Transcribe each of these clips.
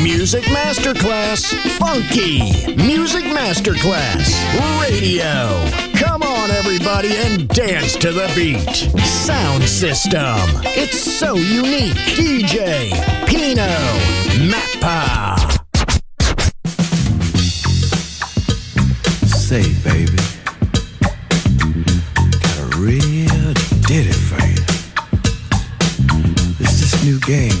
Music Masterclass Funky. Music Masterclass Radio. Come on, everybody, and dance to the beat. Sound system. It's so unique. DJ Pino Mappa. Say, baby, got a real for you. It's this new game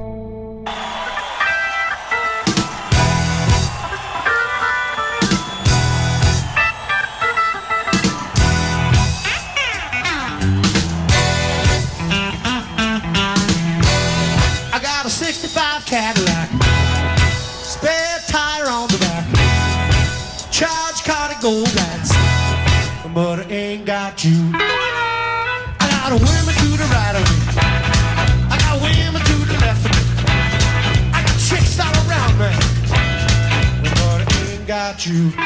You.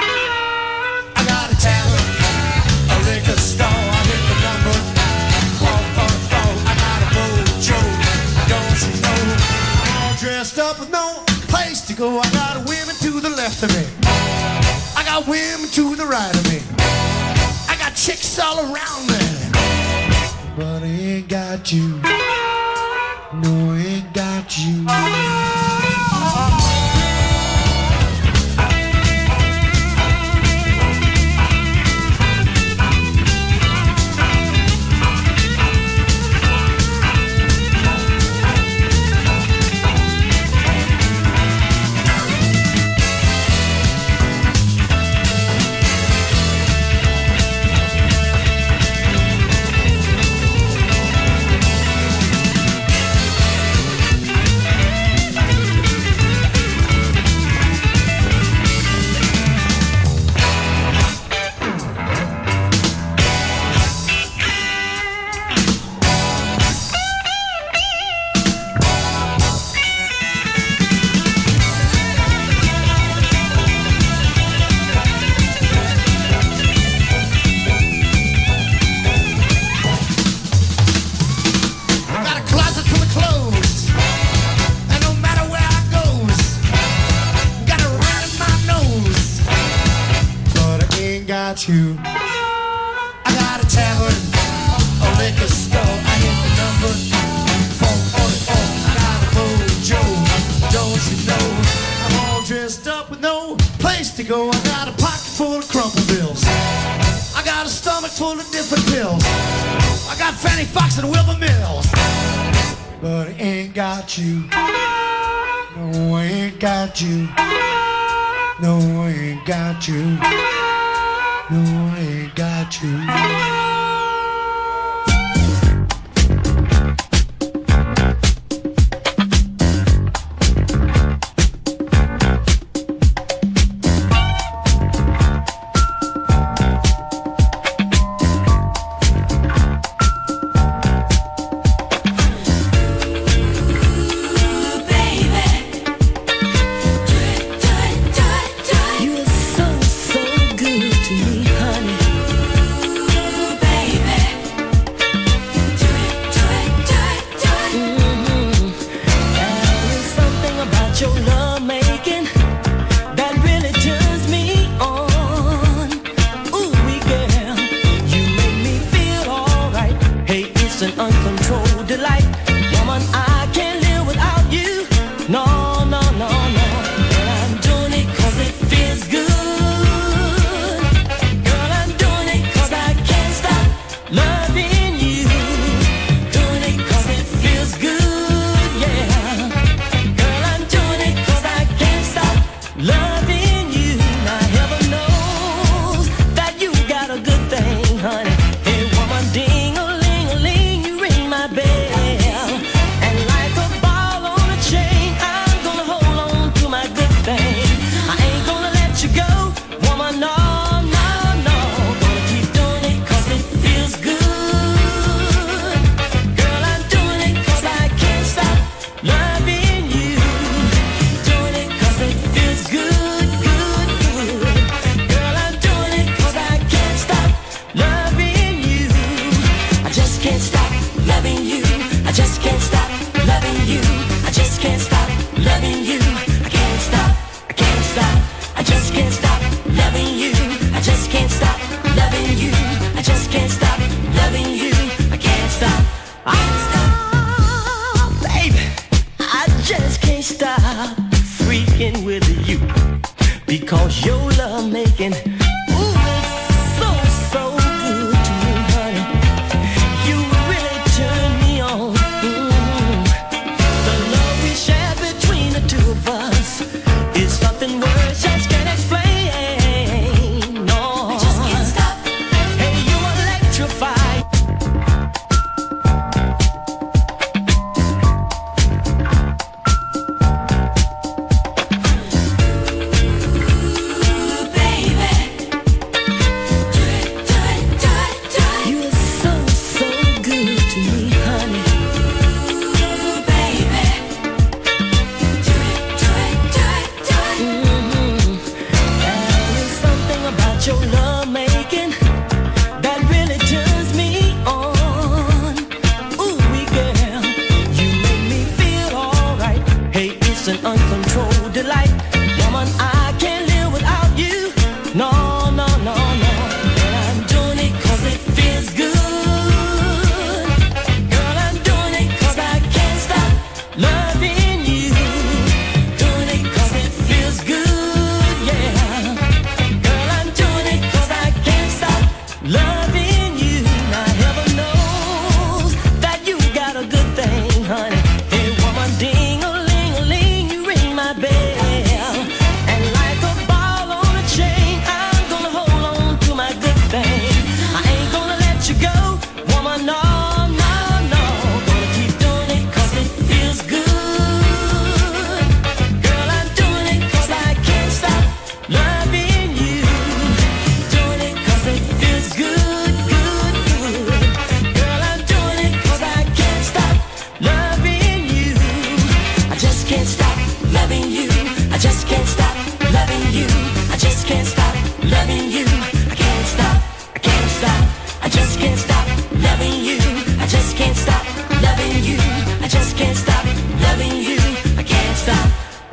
You. your love.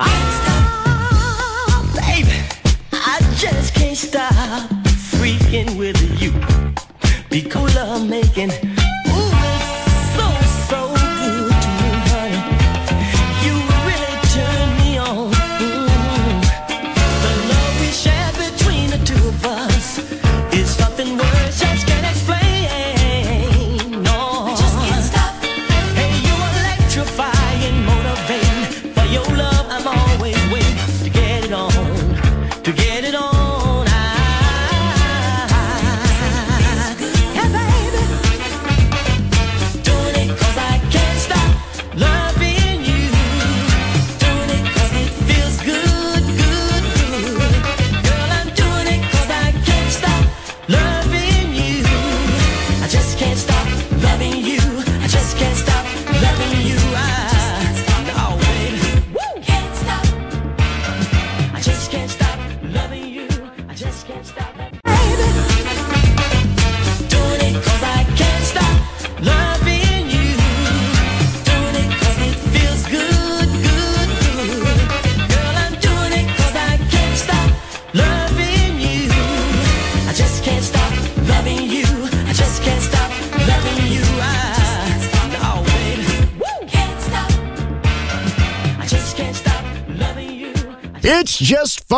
I Einstein.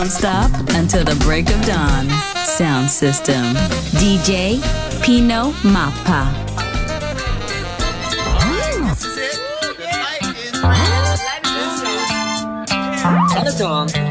Don't stop until the break of dawn. Sound system. DJ Pino Mappa. This is it.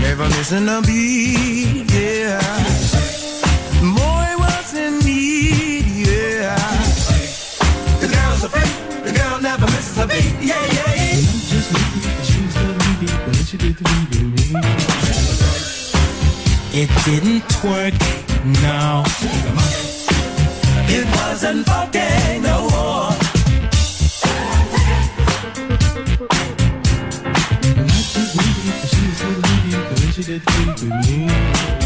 Never missing a beat, yeah. Boy was in need, yeah. The girl's a freak, the girl never misses a beat, yeah, yeah. yeah. Not just me, she the baby, but she did the baby. It didn't work, no. It wasn't fucking no more. she did think with me.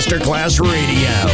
Masterclass Radio.